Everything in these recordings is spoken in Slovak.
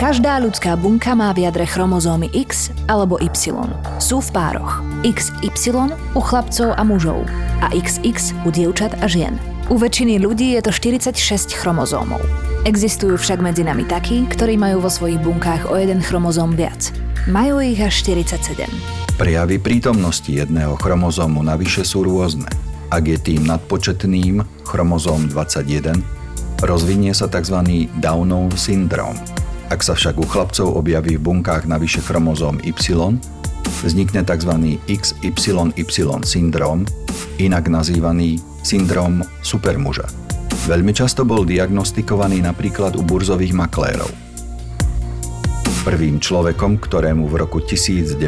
Každá ľudská bunka má v jadre chromozómy X alebo Y. Sú v pároch. XY u chlapcov a mužov a XX u dievčat a žien. U väčšiny ľudí je to 46 chromozómov. Existujú však medzi nami takí, ktorí majú vo svojich bunkách o jeden chromozóm viac. Majú ich až 47. Prejavy prítomnosti jedného chromozómu navyše sú rôzne. Ak je tým nadpočetným, chromozóm 21, rozvinie sa tzv. Downov syndrom. Ak sa však u chlapcov objaví v bunkách navyše chromozóm Y, vznikne tzv. XYY syndrom, inak nazývaný syndrom supermuža. Veľmi často bol diagnostikovaný napríklad u burzových maklérov. Prvým človekom, ktorému v roku 1971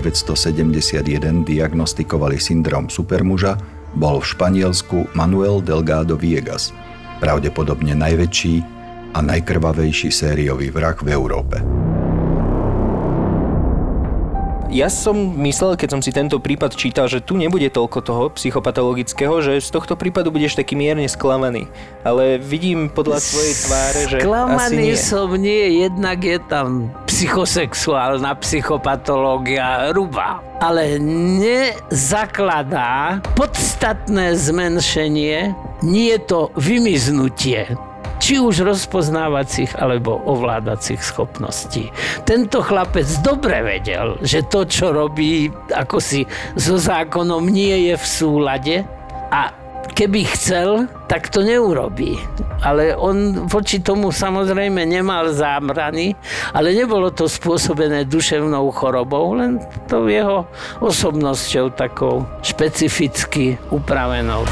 diagnostikovali syndrom supermuža, bol v Španielsku Manuel Delgado Viegas, pravdepodobne najväčší a najkrvavejší sériový vrah v Európe. Ja som myslel, keď som si tento prípad čítal, že tu nebude toľko toho psychopatologického, že z tohto prípadu budeš taký mierne sklamaný. Ale vidím podľa svojej tváre, že Sklamaný asi nie. som nie, jednak je tam psychosexuálna psychopatológia ruba. Ale nezakladá podstatné zmenšenie, nie je to vymiznutie či už rozpoznávacích alebo ovládacích schopností. Tento chlapec dobre vedel, že to, čo robí, ako si so zákonom nie je v súlade a keby chcel, tak to neurobí. Ale on voči tomu samozrejme nemal zábrany, ale nebolo to spôsobené duševnou chorobou, len to jeho osobnosťou takou špecificky upravenou.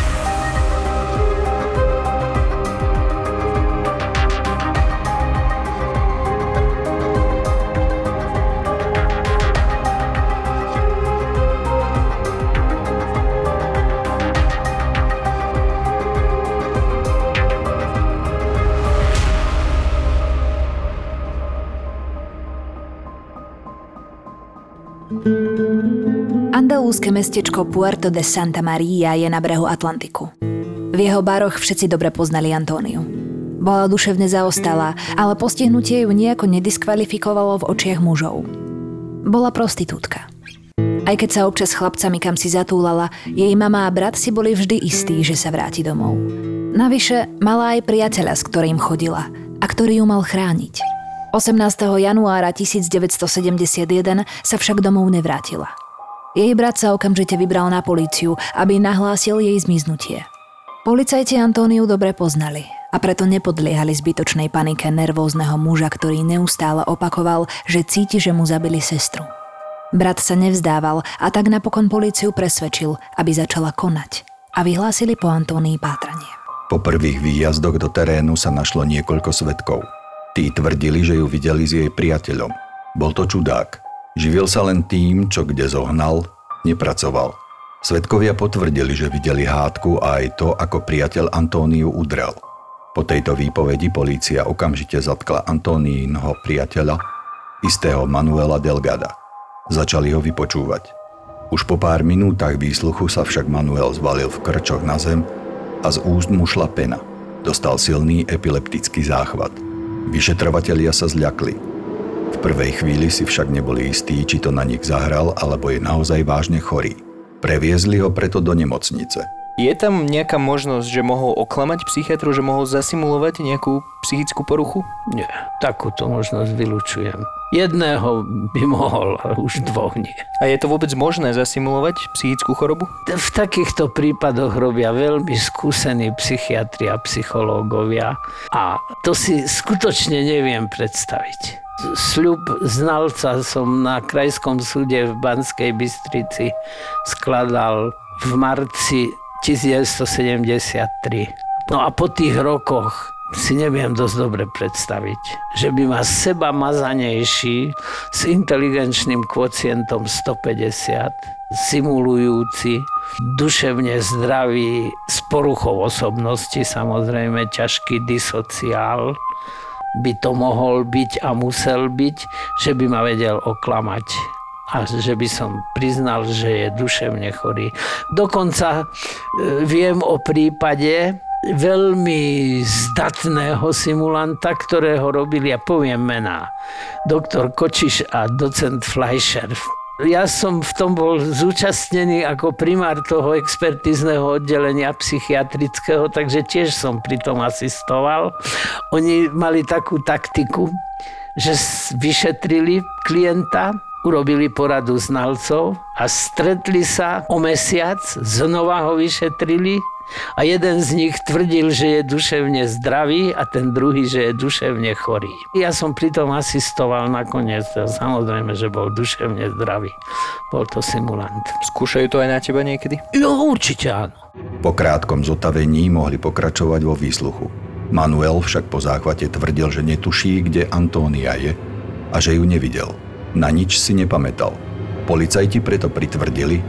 Andalúske mestečko Puerto de Santa Maria je na brehu Atlantiku. V jeho baroch všetci dobre poznali Antóniu. Bola duševne zaostalá, ale postihnutie ju nejako nediskvalifikovalo v očiach mužov. Bola prostitútka. Aj keď sa občas chlapcami kam si zatúlala, jej mama a brat si boli vždy istí, že sa vráti domov. Navyše mala aj priateľa, s ktorým chodila a ktorý ju mal chrániť. 18. januára 1971 sa však domov nevrátila. Jej brat sa okamžite vybral na políciu, aby nahlásil jej zmiznutie. Policajti Antóniu dobre poznali a preto nepodliehali zbytočnej panike nervózneho muža, ktorý neustále opakoval, že cíti, že mu zabili sestru. Brat sa nevzdával a tak napokon políciu presvedčil, aby začala konať a vyhlásili po Antónii pátranie. Po prvých výjazdoch do terénu sa našlo niekoľko svetkov. Tí tvrdili, že ju videli s jej priateľom. Bol to čudák. Živil sa len tým, čo kde zohnal, nepracoval. Svetkovia potvrdili, že videli hádku a aj to, ako priateľ Antóniu udrel. Po tejto výpovedi polícia okamžite zatkla Antóniinho priateľa, istého Manuela Delgada. Začali ho vypočúvať. Už po pár minútach výsluchu sa však Manuel zvalil v krčoch na zem a z úst mu šla pena. Dostal silný epileptický záchvat. Vyšetrovatelia sa zľakli. V prvej chvíli si však neboli istí, či to na nich zahral, alebo je naozaj vážne chorý. Previezli ho preto do nemocnice. Je tam nejaká možnosť, že mohol oklamať psychiatru, že mohol zasimulovať nejakú psychickú poruchu? Nie, takúto možnosť vylučujem. Jedného by mohol, ale už dvoch nie. A je to vôbec možné zasimulovať psychickú chorobu? V takýchto prípadoch robia veľmi skúsení psychiatri a psychológovia a to si skutočne neviem predstaviť. Sľub znalca som na Krajskom súde v Banskej Bystrici skladal v marci 1973. No a po tých rokoch si neviem dosť dobre predstaviť, že by ma seba mazanejší s inteligenčným kvocientom 150, simulujúci, duševne zdravý, s poruchou osobnosti, samozrejme ťažký disociál, by to mohol byť a musel byť, že by ma vedel oklamať a že by som priznal, že je duševne chorý. Dokonca e, viem o prípade, veľmi zdatného simulanta, ktorého robili, ja poviem mená, doktor Kočiš a docent Fleischer. Ja som v tom bol zúčastnený ako primár toho expertizného oddelenia psychiatrického, takže tiež som pri tom asistoval. Oni mali takú taktiku, že vyšetrili klienta, urobili poradu znalcov a stretli sa o mesiac, znova ho vyšetrili a jeden z nich tvrdil, že je duševne zdravý a ten druhý, že je duševne chorý. Ja som pri tom asistoval nakoniec, samozrejme, že bol duševne zdravý. Bol to simulant. Skúšajú to aj na teba niekedy? Jo, určite áno. Po krátkom zotavení mohli pokračovať vo výsluchu. Manuel však po záchvate tvrdil, že netuší, kde Antónia je a že ju nevidel. Na nič si nepamätal. Policajti preto pritvrdili,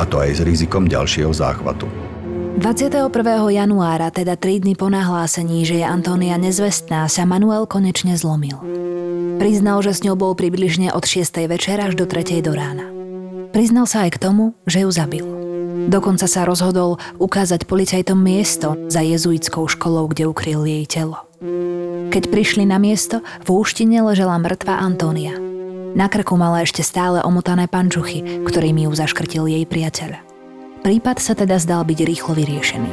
a to aj s rizikom ďalšieho záchvatu. 21. januára, teda 3 dny po nahlásení, že je Antónia nezvestná, sa Manuel konečne zlomil. Priznal, že s ňou bol približne od 6. večera až do 3. do rána. Priznal sa aj k tomu, že ju zabil. Dokonca sa rozhodol ukázať policajtom miesto za jezuitskou školou, kde ukryl jej telo. Keď prišli na miesto, v úštine ležela mŕtva Antónia. Na krku mala ešte stále omotané pančuchy, ktorými ju zaškrtil jej priateľ. Prípad sa teda zdal byť rýchlo vyriešený.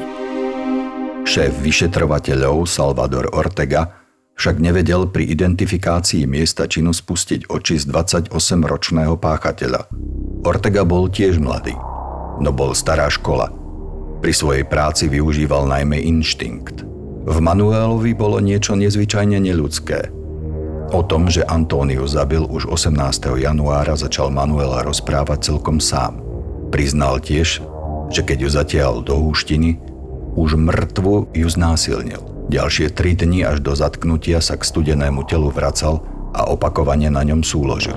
Šéf vyšetrovateľov Salvador Ortega však nevedel pri identifikácii miesta činu spustiť oči z 28-ročného páchateľa. Ortega bol tiež mladý, no bol stará škola. Pri svojej práci využíval najmä inštinkt. V Manuelovi bolo niečo nezvyčajne neľudské. O tom, že Antóniu zabil už 18. januára, začal Manuela rozprávať celkom sám. Priznal tiež, že keď ju zatiaľ do húštiny, už mŕtvu ju znásilnil. Ďalšie tri dni až do zatknutia sa k studenému telu vracal a opakovane na ňom súložil.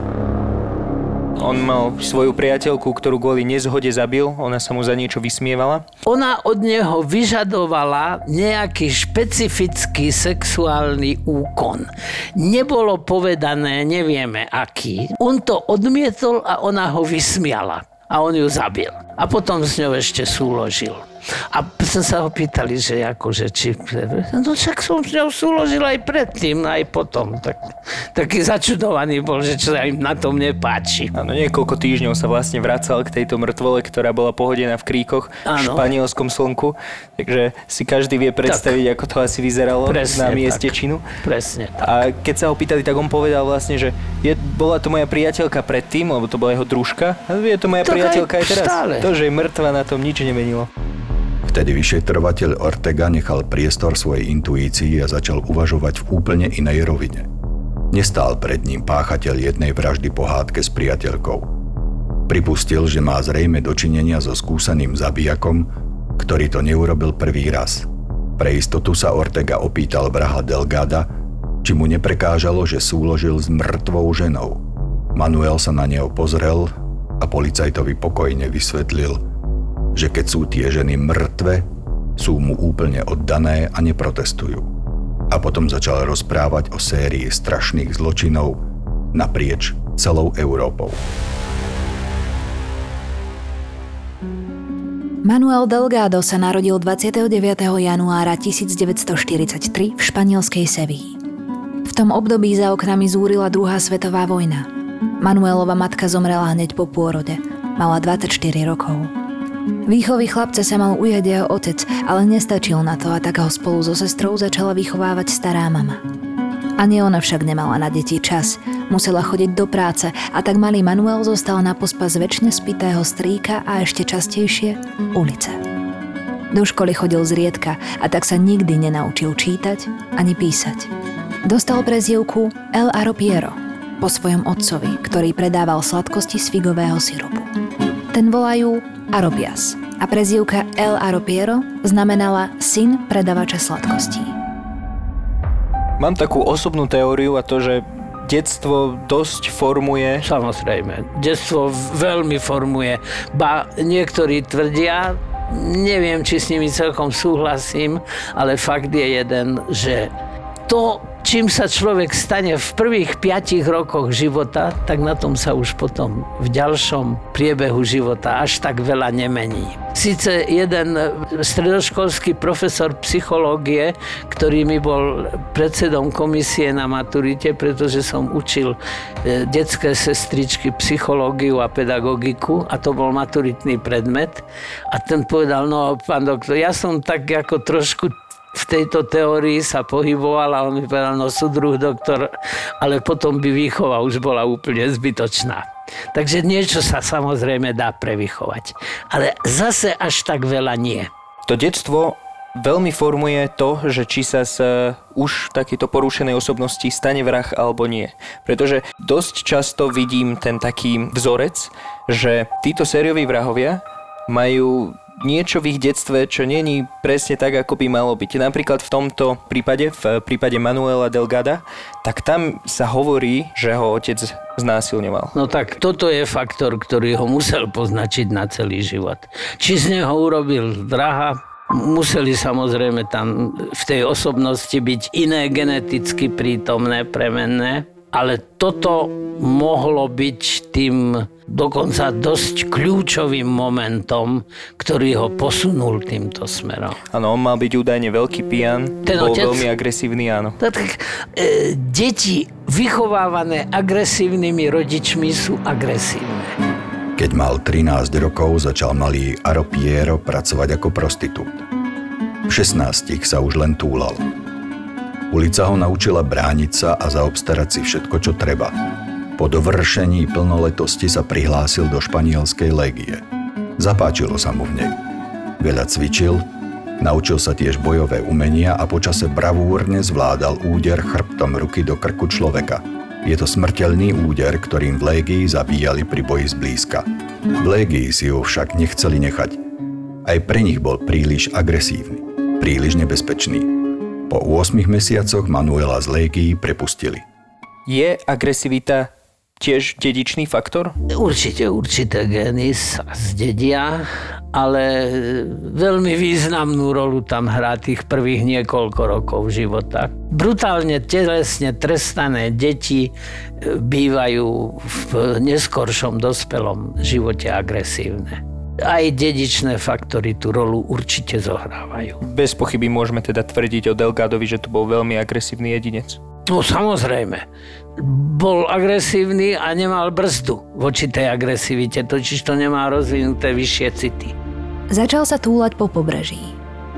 On mal svoju priateľku, ktorú kvôli nezhode zabil, ona sa mu za niečo vysmievala. Ona od neho vyžadovala nejaký špecifický sexuálny úkon. Nebolo povedané, nevieme aký. On to odmietol a ona ho vysmiala a on ju zabil. A potom s ňou ešte súložil. A sme sa ho pýtali, že akože či... No však som s ňou súložil aj predtým, aj potom. Tak, taký začudovaný bol, že čo sa im na tom nepáči. Áno, niekoľko týždňov sa vlastne vracal k tejto mŕtvole, ktorá bola pohodená v kríkoch v španielskom slnku. Takže si každý vie predstaviť, tak. ako to asi vyzeralo Presne na mieste tak. činu. Presne tak. A keď sa ho pýtali, tak on povedal vlastne, že je, bola to moja priateľka predtým, lebo to bola jeho družka. A je to moja tak priateľka aj, aj teraz. Stále. To, že je mŕtva, na tom nič nemenilo. Vtedy vyšetrovateľ Ortega nechal priestor svojej intuícii a začal uvažovať v úplne inej rovine. Nestál pred ním páchateľ jednej vraždy pohádke s priateľkou. Pripustil, že má zrejme dočinenia so skúseným zabijakom, ktorý to neurobil prvý raz. Pre istotu sa Ortega opýtal vraha Delgada, či mu neprekážalo, že súložil s mŕtvou ženou. Manuel sa na neho pozrel a policajtovi pokojne vysvetlil – že keď sú tie ženy mŕtve, sú mu úplne oddané a neprotestujú. A potom začal rozprávať o sérii strašných zločinov naprieč celou Európou. Manuel Delgado sa narodil 29. januára 1943 v španielskej Sevilli. V tom období za oknami zúrila druhá svetová vojna. Manuelova matka zomrela hneď po pôrode. Mala 24 rokov. Výchovy chlapca sa mal ujať jeho otec, ale nestačil na to a tak ho spolu so sestrou začala vychovávať stará mama. Ani ona však nemala na deti čas. Musela chodiť do práce a tak malý Manuel zostal na pospas väčšine spitého strýka a ešte častejšie ulice. Do školy chodil zriedka a tak sa nikdy nenaučil čítať ani písať. Dostal prezivku El Aropiero po svojom otcovi, ktorý predával sladkosti z figového sirupu. Ten volajú Aropias a prezývka El Aropiero znamenala syn predavača sladkostí. Mám takú osobnú teóriu a to, že detstvo dosť formuje Samozrejme, detstvo veľmi formuje. Ba niektorí tvrdia, neviem, či s nimi celkom súhlasím, ale fakt je jeden, že to, čím sa človek stane v prvých piatich rokoch života, tak na tom sa už potom v ďalšom priebehu života až tak veľa nemení. Sice jeden stredoškolský profesor psychológie, ktorý mi bol predsedom komisie na maturite, pretože som učil e, detské sestričky psychológiu a pedagogiku a to bol maturitný predmet. A ten povedal, no pán doktor, ja som tak ako trošku v tejto teórii sa pohyboval a on mi povedal, no súdruh doktor, ale potom by výchova už bola úplne zbytočná. Takže niečo sa samozrejme dá prevychovať. Ale zase až tak veľa nie. To detstvo veľmi formuje to, že či sa z už takýto porušenej osobnosti stane vrah alebo nie. Pretože dosť často vidím ten taký vzorec, že títo sérioví vrahovia majú niečo v ich detstve, čo není presne tak, ako by malo byť. Napríklad v tomto prípade, v prípade Manuela Delgada, tak tam sa hovorí, že ho otec znásilňoval. No tak toto je faktor, ktorý ho musel poznačiť na celý život. Či z neho urobil draha, museli samozrejme tam v tej osobnosti byť iné geneticky prítomné, premenné, ale toto mohlo byť tým dokonca dosť kľúčovým momentom, ktorý ho posunul týmto smerom. Áno, on mal byť údajne veľký pijan, Ten bol otec? veľmi agresívny, áno. No tak e, deti vychovávané agresívnymi rodičmi sú agresívne. Keď mal 13 rokov, začal malý Aro Piero pracovať ako prostitút. V 16 sa už len túlal. Ulica ho naučila brániť sa a zaobstarať si všetko, čo treba. Po dovršení plnoletosti sa prihlásil do španielskej légie. Zapáčilo sa mu v nej. Veľa cvičil, naučil sa tiež bojové umenia a počase bravúrne zvládal úder chrbtom ruky do krku človeka. Je to smrteľný úder, ktorým v légii zabíjali pri boji zblízka. V légii si ho však nechceli nechať. Aj pre nich bol príliš agresívny, príliš nebezpečný. Po 8 mesiacoch Manuela z légii prepustili. Je agresivita tiež dedičný faktor? Určite určité gény sa zdedia, ale veľmi významnú rolu tam hrá tých prvých niekoľko rokov života. Brutálne telesne trestané deti e, bývajú v neskoršom dospelom živote agresívne. Aj dedičné faktory tú rolu určite zohrávajú. Bez pochyby môžeme teda tvrdiť o Delgadovi, že to bol veľmi agresívny jedinec. No samozrejme. Bol agresívny a nemal brzdu voči tej agresivite, totiž to nemá rozvinuté vyššie city. Začal sa túlať po pobreží.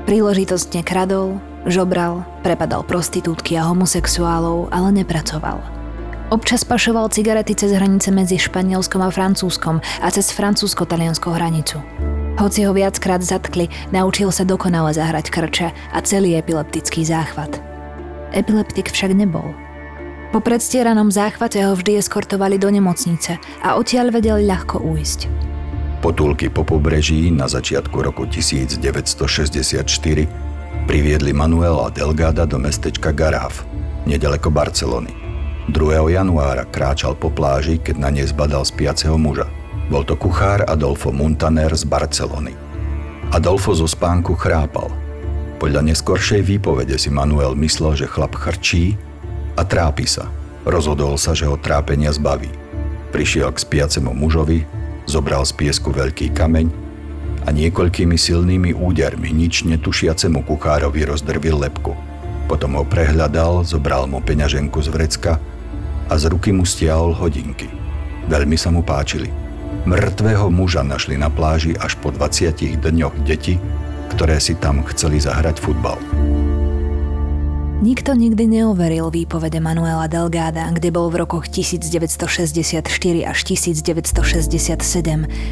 Príležitostne kradol, žobral, prepadal prostitútky a homosexuálov, ale nepracoval. Občas pašoval cigarety cez hranice medzi Španielskom a Francúzskom a cez francúzsko-talianskou hranicu. Hoci ho viackrát zatkli, naučil sa dokonale zahrať krča a celý epileptický záchvat. Epileptik však nebol. Po predstieranom záchvate ho vždy eskortovali do nemocnice a odtiaľ vedel ľahko újsť. Potulky po pobreží na začiatku roku 1964 priviedli Manuela Delgada do mestečka Garaf, nedaleko Barcelony. 2. januára kráčal po pláži, keď na nej zbadal spiaceho muža. Bol to kuchár Adolfo Muntaner z Barcelony. Adolfo zo spánku chrápal. Podľa neskoršej výpovede si Manuel myslel, že chlap chrčí a trápi sa. Rozhodol sa, že ho trápenia zbaví. Prišiel k spiacemu mužovi, zobral z piesku veľký kameň a niekoľkými silnými údermi nič netušiacemu kuchárovi rozdrvil lepku. Potom ho prehľadal, zobral mu peňaženku z vrecka a z ruky mu stiahol hodinky. Veľmi sa mu páčili. Mŕtvého muža našli na pláži až po 20 dňoch deti, ktoré si tam chceli zahrať futbal. Nikto nikdy neoveril výpovede Manuela Delgáda, kde bol v rokoch 1964 až 1967.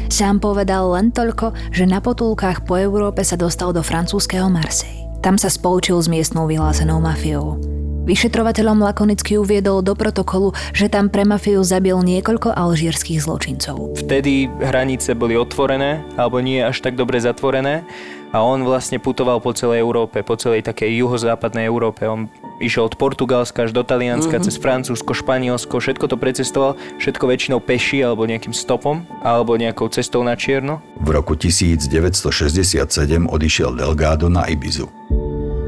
Sám povedal len toľko, že na potulkách po Európe sa dostal do francúzského Marseille. Tam sa spolučil s miestnou vyhlásenou mafiou. Vyšetrovateľom lakonicky uviedol do protokolu, že tam pre mafiu zabil niekoľko alžírskych zločincov. Vtedy hranice boli otvorené, alebo nie až tak dobre zatvorené a on vlastne putoval po celej Európe, po celej takej juhozápadnej Európe. On išiel od Portugalska až do Talianska, mm-hmm. cez Francúzsko, Španielsko, všetko to precestoval, všetko väčšinou peši alebo nejakým stopom, alebo nejakou cestou na čierno. V roku 1967 odišiel Delgado na Ibizu.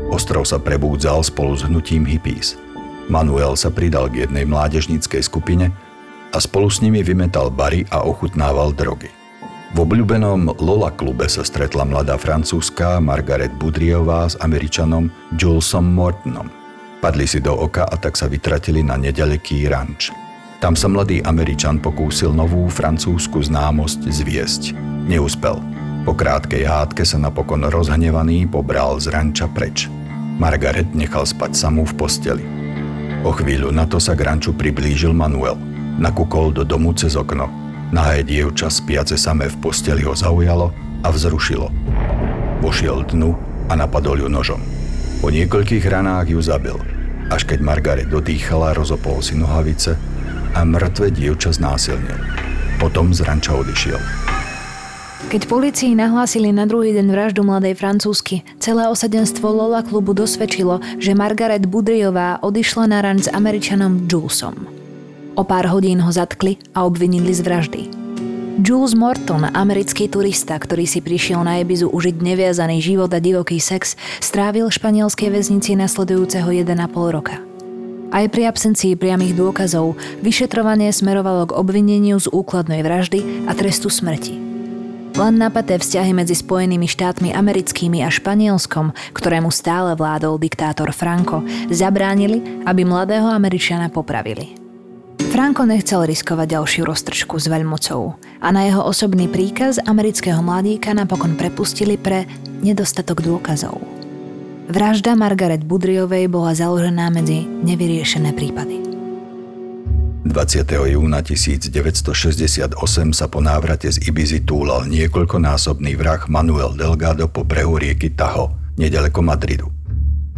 Ostrov sa prebúdzal spolu s hnutím hippies. Manuel sa pridal k jednej mládežníckej skupine a spolu s nimi vymetal bary a ochutnával drogy. V obľúbenom Lola klube sa stretla mladá francúzska Margaret Budriová s američanom Julesom Mortonom. Padli si do oka a tak sa vytratili na nedaleký ranč. Tam sa mladý američan pokúsil novú francúzsku známosť zviesť. Neúspel. Po krátkej hádke sa napokon rozhnevaný pobral z ranča preč. Margaret nechal spať samú v posteli. O chvíľu na to sa k ranču priblížil Manuel. Nakúkol do domu cez okno. Nahé dievča spiace samé v posteli ho zaujalo a vzrušilo. Vošiel dnu a napadol ju nožom. Po niekoľkých ranách ju zabil. Až keď Margaret dodýchala, rozopol si nohavice a mŕtve dievča znásilnil. Potom z ranča odišiel. Keď policii nahlásili na druhý deň vraždu mladej francúzsky, celé osadenstvo Lola klubu dosvedčilo, že Margaret Budriová odišla na ran s američanom Julesom. O pár hodín ho zatkli a obvinili z vraždy. Jules Morton, americký turista, ktorý si prišiel na Ibizu užiť neviazaný život a divoký sex, strávil v španielskej väznici nasledujúceho 1,5 roka. Aj pri absencii priamých dôkazov vyšetrovanie smerovalo k obvineniu z úkladnej vraždy a trestu smrti. Len napaté vzťahy medzi Spojenými štátmi americkými a Španielskom, ktorému stále vládol diktátor Franco, zabránili, aby mladého Američana popravili. Franco nechcel riskovať ďalšiu roztržku s veľmocou a na jeho osobný príkaz amerického mladíka napokon prepustili pre nedostatok dôkazov. Vražda Margaret Budriovej bola založená medzi nevyriešené prípady. 20. júna 1968 sa po návrate z Ibizy túlal niekoľkonásobný vrah Manuel Delgado po brehu rieky Taho, nedaleko Madridu.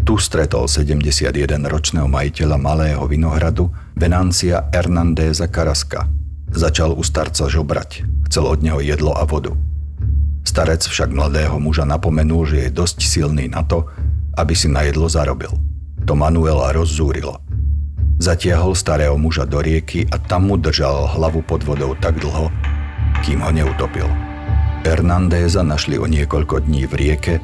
Tu stretol 71-ročného majiteľa malého vinohradu Venancia Hernandeza Karaska. Začal u starca žobrať, chcel od neho jedlo a vodu. Starec však mladého muža napomenul, že je dosť silný na to, aby si na jedlo zarobil. To Manuela rozzúrilo – Zatiahol starého muža do rieky a tam mu držal hlavu pod vodou tak dlho, kým ho neutopil. Hernandéza našli o niekoľko dní v rieke,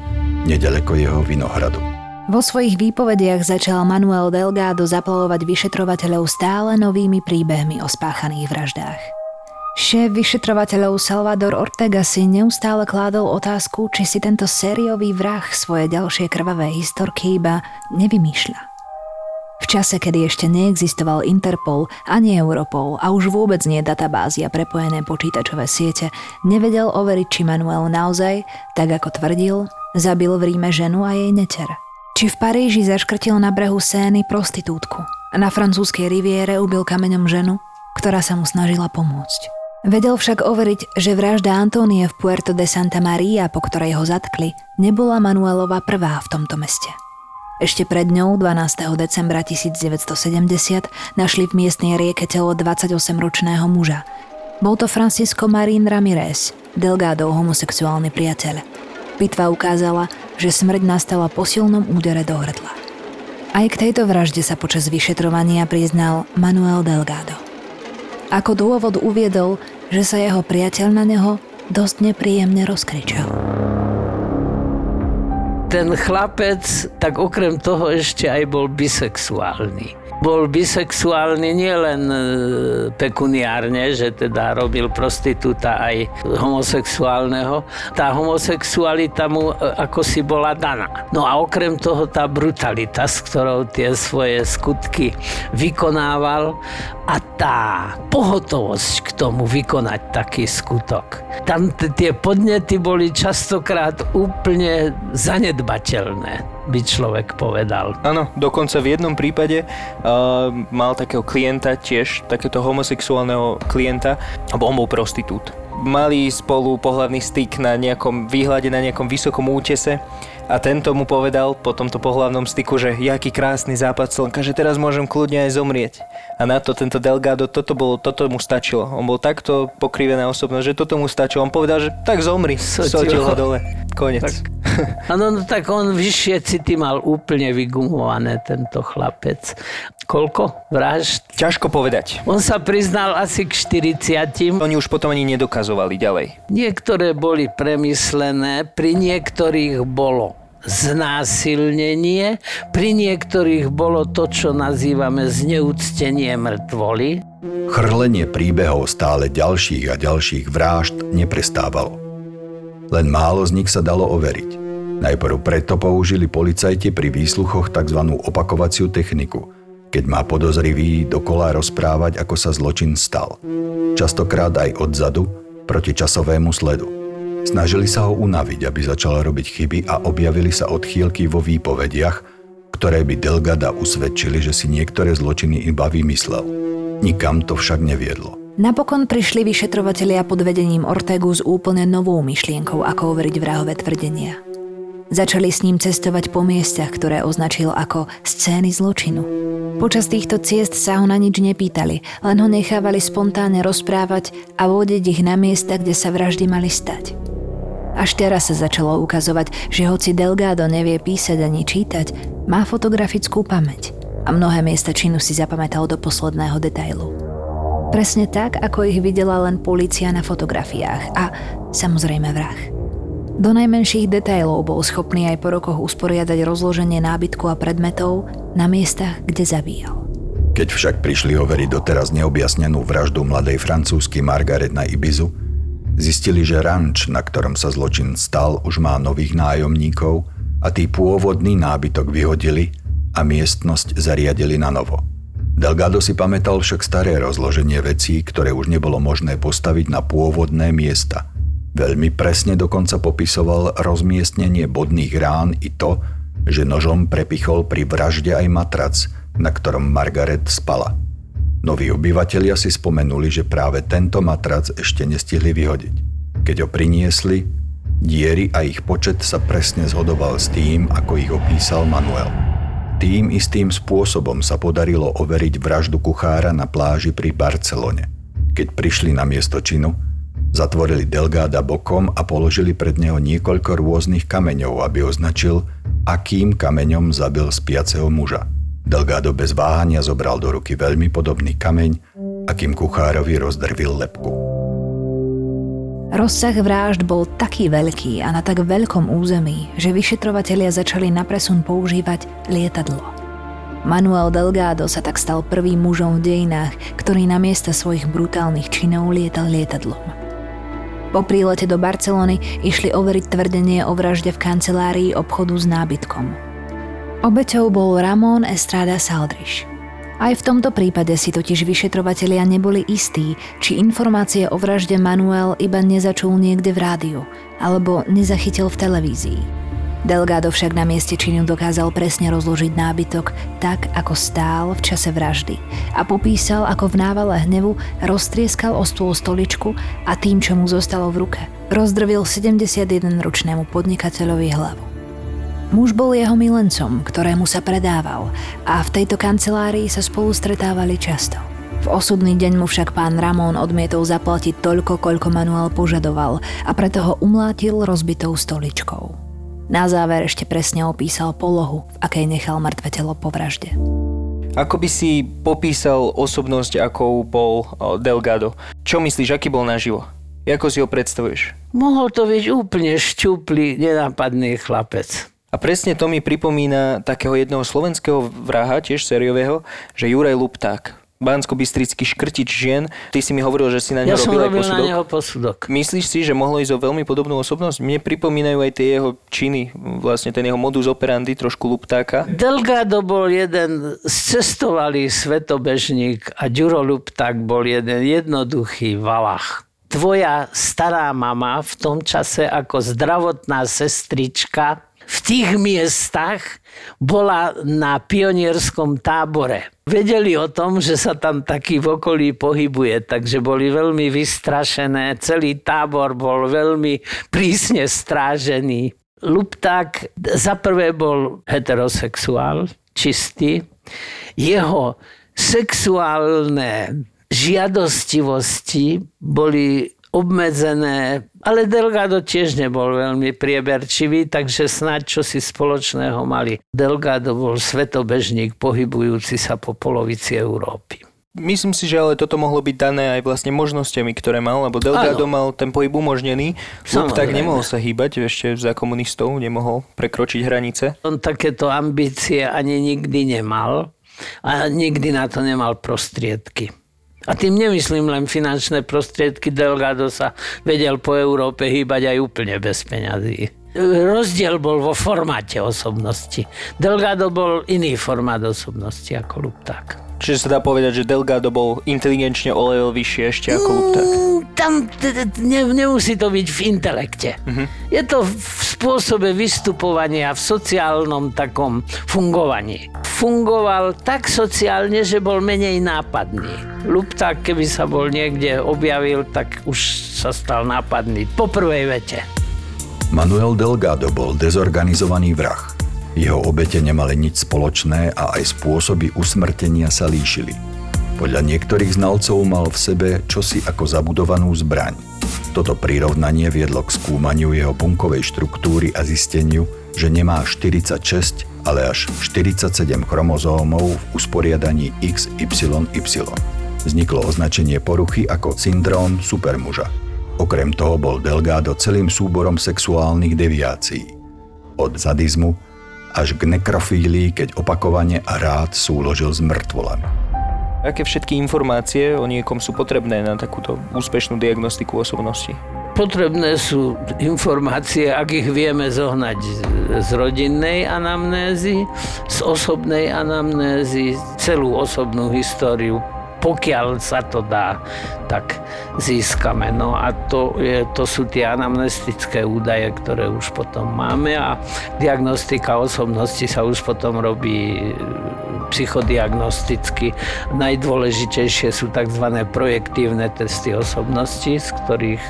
nedaleko jeho vinohradu. Vo svojich výpovediach začal Manuel Delgado zaplavovať vyšetrovateľov stále novými príbehmi o spáchaných vraždách. Šéf vyšetrovateľov Salvador Ortega si neustále kládol otázku, či si tento sériový vrah svoje ďalšie krvavé historky iba nevymýšľa. V čase, kedy ešte neexistoval Interpol ani Europol a už vôbec nie databázy a prepojené počítačové siete, nevedel overiť, či Manuel naozaj, tak ako tvrdil, zabil v Ríme ženu a jej neter. Či v Paríži zaškrtil na brehu Sény prostitútku a na francúzskej riviere ubil kameňom ženu, ktorá sa mu snažila pomôcť. Vedel však overiť, že vražda Antónie v Puerto de Santa Maria, po ktorej ho zatkli, nebola Manuelova prvá v tomto meste. Ešte pred ňou, 12. decembra 1970, našli v miestnej rieke telo 28-ročného muža. Bol to Francisco Marín Ramirez, Delgado homosexuálny priateľ. Pitva ukázala, že smrť nastala po silnom údere do hrdla. Aj k tejto vražde sa počas vyšetrovania priznal Manuel Delgado. Ako dôvod uviedol, že sa jeho priateľ na neho dosť nepríjemne rozkričal ten chlapec, tak okrem toho ešte aj bol bisexuálny bol bisexuálny nielen e, pekuniárne, že teda robil prostitúta aj homosexuálneho. Tá homosexualita mu e, ako si bola daná. No a okrem toho tá brutalita, s ktorou tie svoje skutky vykonával a tá pohotovosť k tomu vykonať taký skutok. Tam t- tie podnety boli častokrát úplne zanedbateľné by človek povedal. Áno, dokonca v jednom prípade uh, mal takého klienta tiež, takéto homosexuálneho klienta, alebo on bol prostitút. mali spolu pohlavný styk na nejakom výhľade, na nejakom vysokom útese a tento mu povedal po tomto pohlavnom styku, že jaký krásny západ slnka, že teraz môžem kľudne aj zomrieť. A na to tento Delgado, toto, bolo, toto mu stačilo. On bol takto pokrivená osobnosť, že toto mu stačilo. On povedal, že tak zomri, sotil ho dole. Konec. Áno, no tak on vyššie city mal úplne vygumované, tento chlapec. Koľko vražd? Ťažko povedať. On sa priznal asi k 40. Oni už potom ani nedokazovali ďalej. Niektoré boli premyslené, pri niektorých bolo znásilnenie, pri niektorých bolo to, čo nazývame zneúctenie mŕtvoly. Chrlenie príbehov stále ďalších a ďalších vražd neprestávalo. Len málo z nich sa dalo overiť. Najprv preto použili policajti pri výsluchoch tzv. opakovaciu techniku, keď má podozrivý dokola rozprávať, ako sa zločin stal. Častokrát aj odzadu, proti časovému sledu. Snažili sa ho unaviť, aby začal robiť chyby a objavili sa odchýlky vo výpovediach, ktoré by Delgada usvedčili, že si niektoré zločiny iba vymyslel. Nikam to však neviedlo. Napokon prišli vyšetrovatelia pod vedením Ortegu s úplne novou myšlienkou, ako overiť vrahové tvrdenia. Začali s ním cestovať po miestach, ktoré označil ako scény zločinu. Počas týchto ciest sa ho na nič nepýtali, len ho nechávali spontánne rozprávať a vodiť ich na miesta, kde sa vraždy mali stať. Až teraz sa začalo ukazovať, že hoci Delgado nevie písať ani čítať, má fotografickú pamäť a mnohé miesta činu si zapamätal do posledného detailu. Presne tak, ako ich videla len policia na fotografiách a samozrejme vrah. Do najmenších detailov bol schopný aj po rokoch usporiadať rozloženie nábytku a predmetov na miestach, kde zabíjal. Keď však prišli overiť doteraz neobjasnenú vraždu mladej francúzsky Margaret na Ibizu, zistili, že ranč, na ktorom sa zločin stal, už má nových nájomníkov a tí pôvodný nábytok vyhodili a miestnosť zariadili na novo. Delgado si pamätal však staré rozloženie vecí, ktoré už nebolo možné postaviť na pôvodné miesta. Veľmi presne dokonca popisoval rozmiestnenie bodných rán i to, že nožom prepichol pri vražde aj matrac, na ktorom Margaret spala. Noví obyvatelia si spomenuli, že práve tento matrac ešte nestihli vyhodiť. Keď ho priniesli, diery a ich počet sa presne zhodoval s tým, ako ich opísal Manuel. Tým istým spôsobom sa podarilo overiť vraždu kuchára na pláži pri Barcelone. Keď prišli na miesto činu, zatvorili Delgáda bokom a položili pred neho niekoľko rôznych kameňov, aby označil, akým kameňom zabil spiaceho muža. Delgado bez váhania zobral do ruky veľmi podobný kameň, akým kuchárovi rozdrvil lepku. Rozsah vražd bol taký veľký a na tak veľkom území, že vyšetrovatelia začali na presun používať lietadlo. Manuel Delgado sa tak stal prvým mužom v dejinách, ktorý na miesta svojich brutálnych činov lietal lietadlom. Po prílete do Barcelony išli overiť tvrdenie o vražde v kancelárii obchodu s nábytkom. Obeťou bol Ramón Estrada Saldriš – aj v tomto prípade si totiž vyšetrovatelia neboli istí, či informácie o vražde Manuel iba nezačul niekde v rádiu, alebo nezachytil v televízii. Delgado však na mieste činu dokázal presne rozložiť nábytok tak, ako stál v čase vraždy a popísal, ako v návale hnevu roztrieskal o stôl stoličku a tým, čo mu zostalo v ruke, rozdrvil 71-ročnému podnikateľovi hlavu. Muž bol jeho milencom, ktorému sa predával a v tejto kancelárii sa spolu stretávali často. V osudný deň mu však pán Ramón odmietol zaplatiť toľko, koľko Manuel požadoval a preto ho umlátil rozbitou stoličkou. Na záver ešte presne opísal polohu, v akej nechal mŕtve telo po vražde. Ako by si popísal osobnosť, akou bol Delgado? Čo myslíš, aký bol naživo? Ako si ho predstavuješ? Mohol to byť úplne šťuplý, nenápadný chlapec. A presne to mi pripomína takého jedného slovenského vraha, tiež sériového, že Juraj Lupták. Bansko-Bystrický škrtič žien. Ty si mi hovoril, že si na neho ja robil, aj posudok. na neho posudok. Myslíš si, že mohlo ísť o veľmi podobnú osobnosť? Mne pripomínajú aj tie jeho činy, vlastne ten jeho modus operandi, trošku Luptáka. Delgado bol jeden cestovalý svetobežník a Ďuro Lupták bol jeden jednoduchý valach. Tvoja stará mama v tom čase ako zdravotná sestrička v tých miestach bola na pionierskom tábore. Vedeli o tom, že sa tam taký v okolí pohybuje, takže boli veľmi vystrašené. Celý tábor bol veľmi prísne strážený. Lupták za prvé bol heterosexuál, čistý. Jeho sexuálne žiadostivosti boli obmedzené, ale Delgado tiež nebol veľmi prieberčivý, takže snáď čo si spoločného mali. Delgado bol svetobežník pohybujúci sa po polovici Európy. Myslím si, že ale toto mohlo byť dané aj vlastne možnosťami, ktoré mal, lebo Delgado mal ten pohyb umožnený. Lup tak nemohol sa hýbať, ešte za komunistov nemohol prekročiť hranice. On takéto ambície ani nikdy nemal a nikdy na to nemal prostriedky. A tým nemyslím len finančné prostriedky. Delgado sa vedel po Európe hýbať aj úplne bez peňazí. Rozdiel bol vo formáte osobnosti. Delgado bol iný formát osobnosti ako Lupták. Čiže sa dá povedať, že Delgado bol inteligenčne o level vyššie ešte ako Lupták. Mm, Tam t- t- ne, nemusí to byť v intelekte. Je to v spôsobe vystupovania, v sociálnom takom fungovaní. Fungoval tak sociálne, že bol menej nápadný. Lupták, keby sa bol niekde objavil, tak už sa stal nápadný po prvej vete. Manuel Delgado bol dezorganizovaný vrah. Jeho obete nemali nič spoločné a aj spôsoby usmrtenia sa líšili. Podľa niektorých znalcov mal v sebe čosi ako zabudovanú zbraň. Toto prirovnanie viedlo k skúmaniu jeho bunkovej štruktúry a zisteniu, že nemá 46, ale až 47 chromozómov v usporiadaní XYY. Vzniklo označenie poruchy ako syndróm supermuža. Okrem toho bol Delgado celým súborom sexuálnych deviácií. Od zadizmu až k nekrofílii, keď opakovane a rád súložil s mŕtvolami. Aké všetky informácie o niekom sú potrebné na takúto úspešnú diagnostiku osobnosti? Potrebné sú informácie, ak ich vieme zohnať z- rodinnej anamnézy, z osobnej anamnézy, celú osobnú históriu, pokiaľ sa to dá, tak získame. No a to, je, to sú tie anamnestické údaje, ktoré už potom máme a diagnostika osobnosti sa už potom robí psychodiagnosticky. Najdôležitejšie sú tzv. projektívne testy osobnosti, z ktorých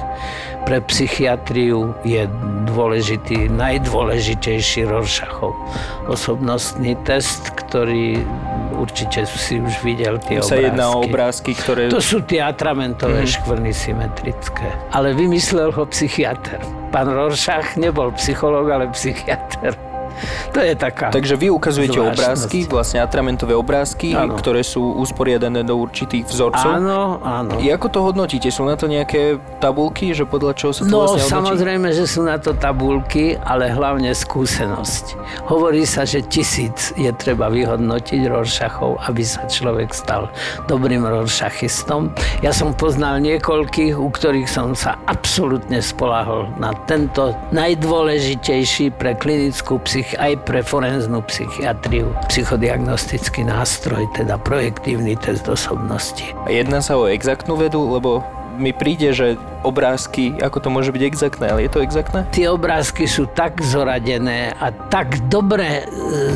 pre psychiatriu je dôležitý, najdôležitejší Rorschachov osobnostný test, ktorý určite si už videl tie sa obrázky. jedná o obrázky, ktoré... To sú tie atramentové mm. škvrny symetrické. Ale vymyslel ho psychiatr. Pán Rorschach nebol psychológ, ale psychiatr. To je taká... Takže vy ukazujete zvláštnosť. obrázky, vlastne atramentové obrázky, Áno. ktoré sú usporiadané do určitých vzorcov. Áno, áno. I ako to hodnotíte? Sú na to nejaké tabulky, že podľa čoho sa to No vlastne hodnotí? samozrejme, že sú na to tabulky, ale hlavne skúsenosť. Hovorí sa, že tisíc je treba vyhodnotiť Rorschachov, aby sa človek stal dobrým Rorschachistom. Ja som poznal niekoľkých, u ktorých som sa absolútne spolahol na tento najdôležitejší pre klinickú psych aj pre forenznú psychiatriu psychodiagnostický nástroj, teda projektívny test osobnosti. Jedná sa o exaktnú vedu, lebo mi príde, že obrázky, ako to môže byť exaktné, ale je to exaktné? Tie obrázky sú tak zoradené a tak dobre e,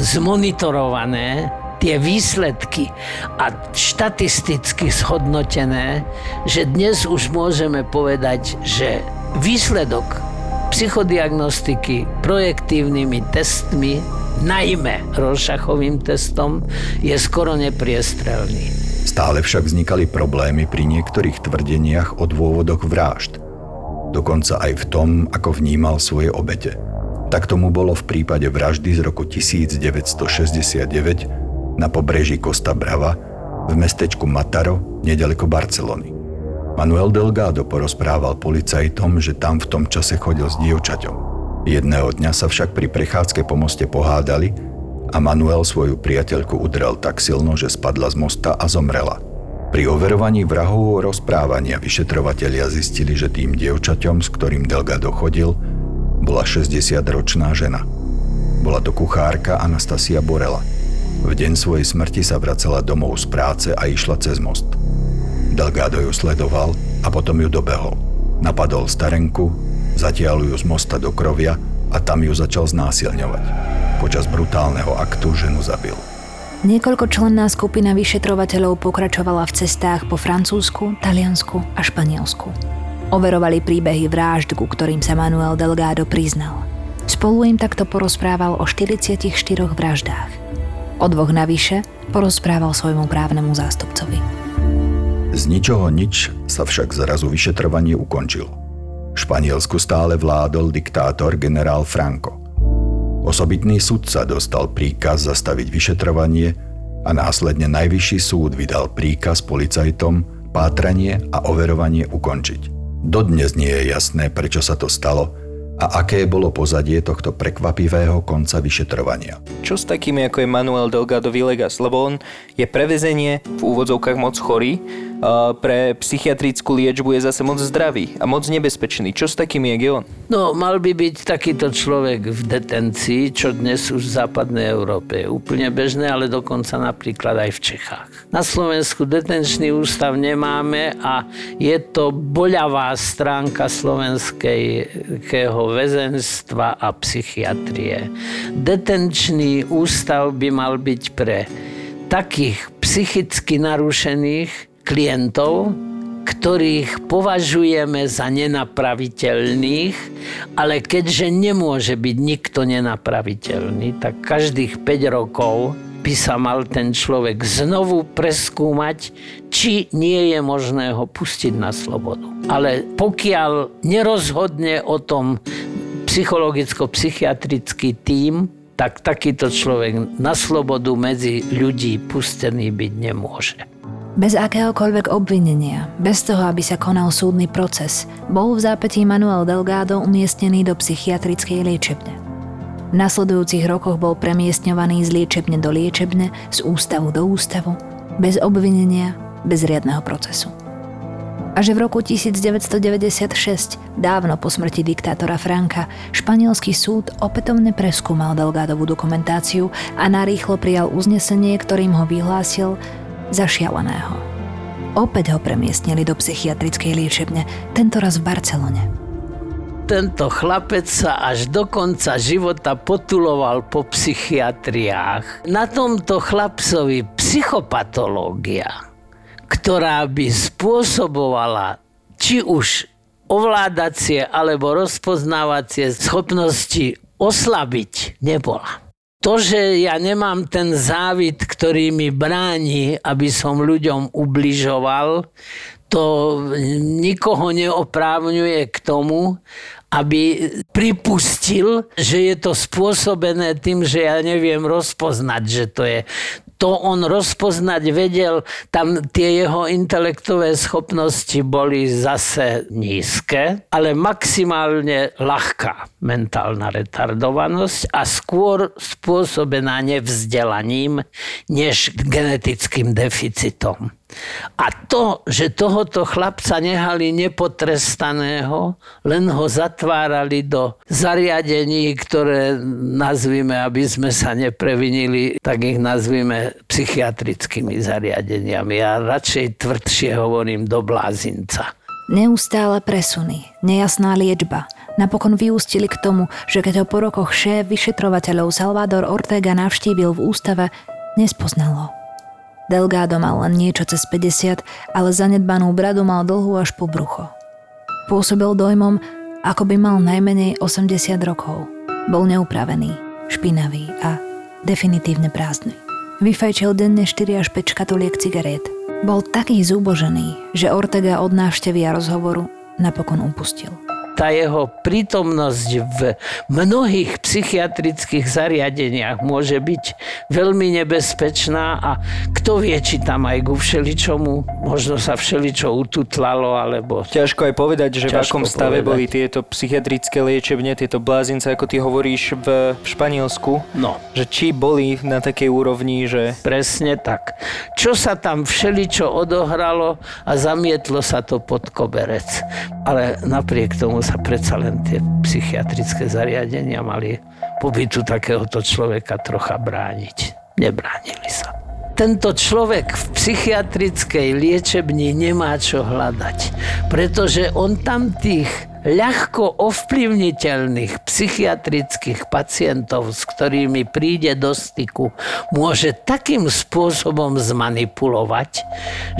zmonitorované, tie výsledky a štatisticky zhodnotené, že dnes už môžeme povedať, že výsledok psychodiagnostiky projektívnymi testmi, najmä Rorschachovým testom, je skoro nepriestrelný. Stále však vznikali problémy pri niektorých tvrdeniach o dôvodoch vražd. Dokonca aj v tom, ako vnímal svoje obete. Tak tomu bolo v prípade vraždy z roku 1969 na pobreží Costa Brava v mestečku Mataro, nedaleko Barcelony. Manuel Delgado porozprával policajtom, že tam v tom čase chodil s dievčaťom. Jedného dňa sa však pri prechádzke po moste pohádali a Manuel svoju priateľku udrel tak silno, že spadla z mosta a zomrela. Pri overovaní vrahovho rozprávania vyšetrovatelia zistili, že tým dievčaťom, s ktorým Delgado chodil, bola 60-ročná žena. Bola to kuchárka Anastasia Borela. V deň svojej smrti sa vracala domov z práce a išla cez most. Delgado ju sledoval a potom ju dobehol. Napadol starenku, zatiaľ ju z mosta do krovia a tam ju začal znásilňovať. Počas brutálneho aktu ženu zabil. Niekoľkočlenná skupina vyšetrovateľov pokračovala v cestách po Francúzsku, Taliansku a Španielsku. Overovali príbehy vražd, ku ktorým sa Manuel Delgado priznal. Spolu im takto porozprával o 44 vraždách. O dvoch navyše porozprával svojmu právnemu zástupcovi. Z ničoho nič sa však zrazu vyšetrovanie ukončilo. Španielsku stále vládol diktátor generál Franco. Osobitný sudca dostal príkaz zastaviť vyšetrovanie a následne Najvyšší súd vydal príkaz policajtom pátranie a overovanie ukončiť. Dodnes nie je jasné, prečo sa to stalo a aké bolo pozadie tohto prekvapivého konca vyšetrovania. Čo s takými ako je Manuel Delgado Villegas? Lebo on je prevezenie v úvodzovkách moc chorý, pre psychiatrickú liečbu je zase moc zdravý a moc nebezpečný. Čo s takými je on? No, mal by byť takýto človek v detencii, čo dnes už v západnej Európe je úplne bežné, ale dokonca napríklad aj v Čechách. Na Slovensku detenčný ústav nemáme a je to boľavá stránka slovenského väzenstva a psychiatrie. Detenčný ústav by mal byť pre takých psychicky narušených, klientov, ktorých považujeme za nenapraviteľných, ale keďže nemôže byť nikto nenapraviteľný, tak každých 5 rokov by sa mal ten človek znovu preskúmať, či nie je možné ho pustiť na slobodu. Ale pokiaľ nerozhodne o tom psychologicko-psychiatrický tím, tak takýto človek na slobodu medzi ľudí pustený byť nemôže. Bez akéhokoľvek obvinenia, bez toho, aby sa konal súdny proces, bol v zápätí Manuel Delgado umiestnený do psychiatrickej liečebne. V nasledujúcich rokoch bol premiestňovaný z liečebne do liečebne, z ústavu do ústavu, bez obvinenia, bez riadneho procesu. Až v roku 1996, dávno po smrti diktátora Franka, španielský súd opätovne preskúmal Delgádovú dokumentáciu a narýchlo prijal uznesenie, ktorým ho vyhlásil, za šialeného. Opäť ho premiestnili do psychiatrickej liečebne, tentoraz v Barcelone. Tento chlapec sa až do konca života potuloval po psychiatriách. Na tomto chlapcovi psychopatológia, ktorá by spôsobovala či už ovládacie alebo rozpoznávacie schopnosti oslabiť, nebola. To, že ja nemám ten závit, ktorý mi bráni, aby som ľuďom ubližoval, to nikoho neoprávňuje k tomu, aby pripustil, že je to spôsobené tým, že ja neviem rozpoznať, že to je to on rozpoznať vedel, tam tie jeho intelektové schopnosti boli zase nízke, ale maximálne ľahká mentálna retardovanosť a skôr spôsobená nevzdelaním než genetickým deficitom. A to, že tohoto chlapca nehali nepotrestaného, len ho zatvárali do zariadení, ktoré nazvime, aby sme sa neprevinili, tak ich nazvime psychiatrickými zariadeniami. Ja radšej tvrdšie hovorím do blázinca. Neustále presuny, nejasná liečba, napokon vyústili k tomu, že keď ho po rokoch šéf vyšetrovateľov Salvador Ortega navštívil v ústave, nespoznal ho. Delgado mal len niečo cez 50, ale zanedbanú bradu mal dlhú až po brucho. Pôsobil dojmom, ako by mal najmenej 80 rokov. Bol neupravený, špinavý a definitívne prázdny. Vyfajčil denne 4 až 5 škatuliek cigariet. Bol taký zúbožený, že Ortega od návštevy a rozhovoru napokon upustil tá jeho prítomnosť v mnohých psychiatrických zariadeniach môže byť veľmi nebezpečná a kto vie, či tam aj ku všeličomu, možno sa všeličo ututlalo, alebo... Ťažko aj povedať, že v akom stave povedať. boli tieto psychiatrické liečebne, tieto blázince, ako ty hovoríš v, Španielsku. No. Že či boli na takej úrovni, že... Presne tak. Čo sa tam všeličo odohralo a zamietlo sa to pod koberec. Ale napriek tomu sa predsa len tie psychiatrické zariadenia mali pobytu takéhoto človeka trocha brániť. Nebránili sa. Tento človek v psychiatrickej liečebni nemá čo hľadať, pretože on tam tých ľahko ovplyvniteľných psychiatrických pacientov, s ktorými príde do styku, môže takým spôsobom zmanipulovať,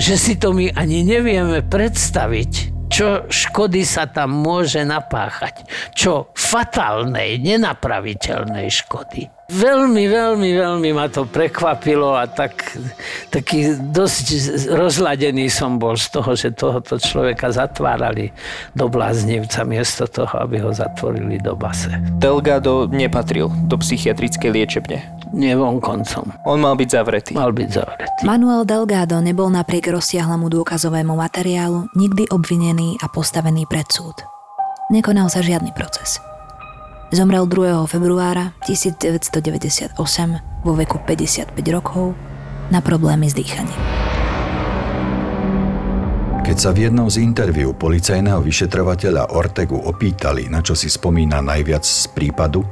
že si to my ani nevieme predstaviť, čo škody sa tam môže napáchať, čo fatálnej, nenapraviteľnej škody. Veľmi, veľmi, veľmi ma to prekvapilo a tak, taký dosť rozladený som bol z toho, že tohoto človeka zatvárali do bláznivca miesto toho, aby ho zatvorili do base. Delgado nepatril do psychiatrickej liečebne. Nie vonkoncom. On mal byť zavretý. Mal byť zavretý. Manuel Delgado nebol napriek rozsiahlemu dôkazovému materiálu nikdy obvinený a postavený pred súd. Nekonal sa žiadny proces. Zomrel 2. februára 1998 vo veku 55 rokov na problémy s dýchaním. Keď sa v jednom z interviu policajného vyšetrovateľa Ortegu opýtali, na čo si spomína najviac z prípadu,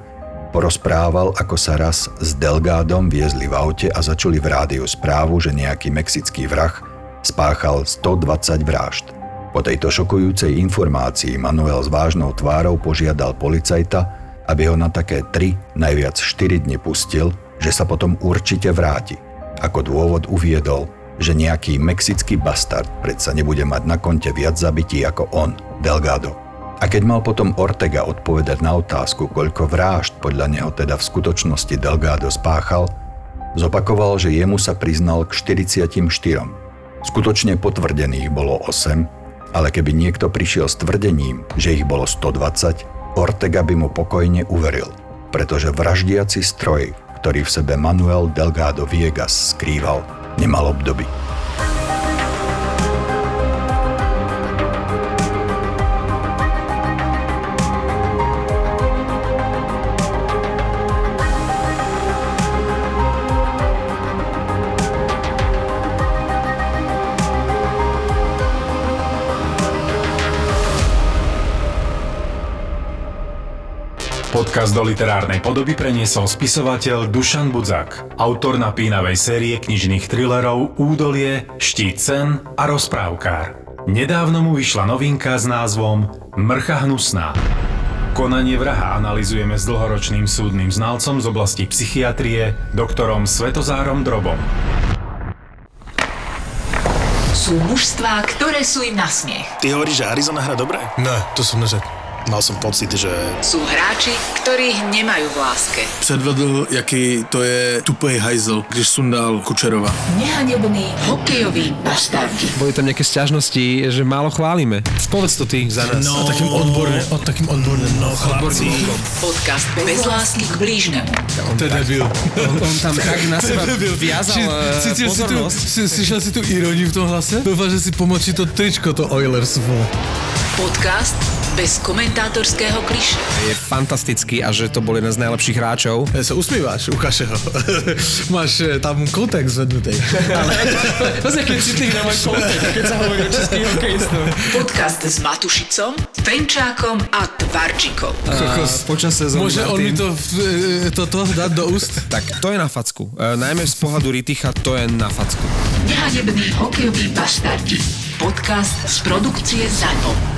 porozprával, ako sa raz s Delgádom viezli v aute a začuli v rádiu správu, že nejaký mexický vrah spáchal 120 vražd. Po tejto šokujúcej informácii Manuel s vážnou tvárou požiadal policajta, aby ho na také 3, najviac 4 dni pustil, že sa potom určite vráti. Ako dôvod uviedol, že nejaký mexický bastard predsa nebude mať na konte viac zabití ako on, Delgado. A keď mal potom Ortega odpovedať na otázku, koľko vražd podľa neho teda v skutočnosti Delgado spáchal, zopakoval, že jemu sa priznal k 44. Skutočne potvrdených bolo 8, ale keby niekto prišiel s tvrdením, že ich bolo 120, Ortega by mu pokojne uveril, pretože vraždiaci stroj, ktorý v sebe Manuel Delgado Viegas skrýval, nemal obdoby. Podcast do literárnej podoby preniesol spisovateľ Dušan Budzak, autor napínavej série knižných thrillerov Údolie, Štít sen a Rozprávkár. Nedávno mu vyšla novinka s názvom Mrcha hnusná. Konanie vraha analizujeme s dlhoročným súdnym znalcom z oblasti psychiatrie, doktorom Svetozárom Drobom. Sú mužstvá, ktoré sú im na smiech. Ty hovoríš, že Arizona hra dobre? Ne, to jsem neřekl. Mal som pocit, že... Sú hráči, ktorých nemajú v láske. Předvedl, jaký to je tupej hajzel, když sundal Kučerova. Nehanební hokejoví bastardi. Boli tam nejaké sťažnosti, že málo chválime. Povedz to ty za nás. No, a takým odborne, o takým odborným, no chlapci. Podcast bez lásky k blížnemu. To je debil. On, on tam tak na seba viazal eh, Cítil si tu, pozornosť. si, slyšel si tu ironii v tom hlase? Doufám, že si pomočí to tričko, to Oilers. Podcast bez komentátorského kliše. Je fantastický a že to bol jeden z najlepších hráčov. Ja sa usmíváš, ukáže ho. Máš eh, tam kontext zvednutý. To je aký citlivý na môj kontext, keď sa hovorí o českých hokejistov. Podcast s Matušicom, Fenčákom a Tvarčikom. Počas sezóny Môže on mi Martin. to, eh, toto dať do úst? Tak to je na facku. E, najmä z pohľadu Riticha to je na facku. Nehanební hokejoví bastardi. Podcast z produkcie ZAPO.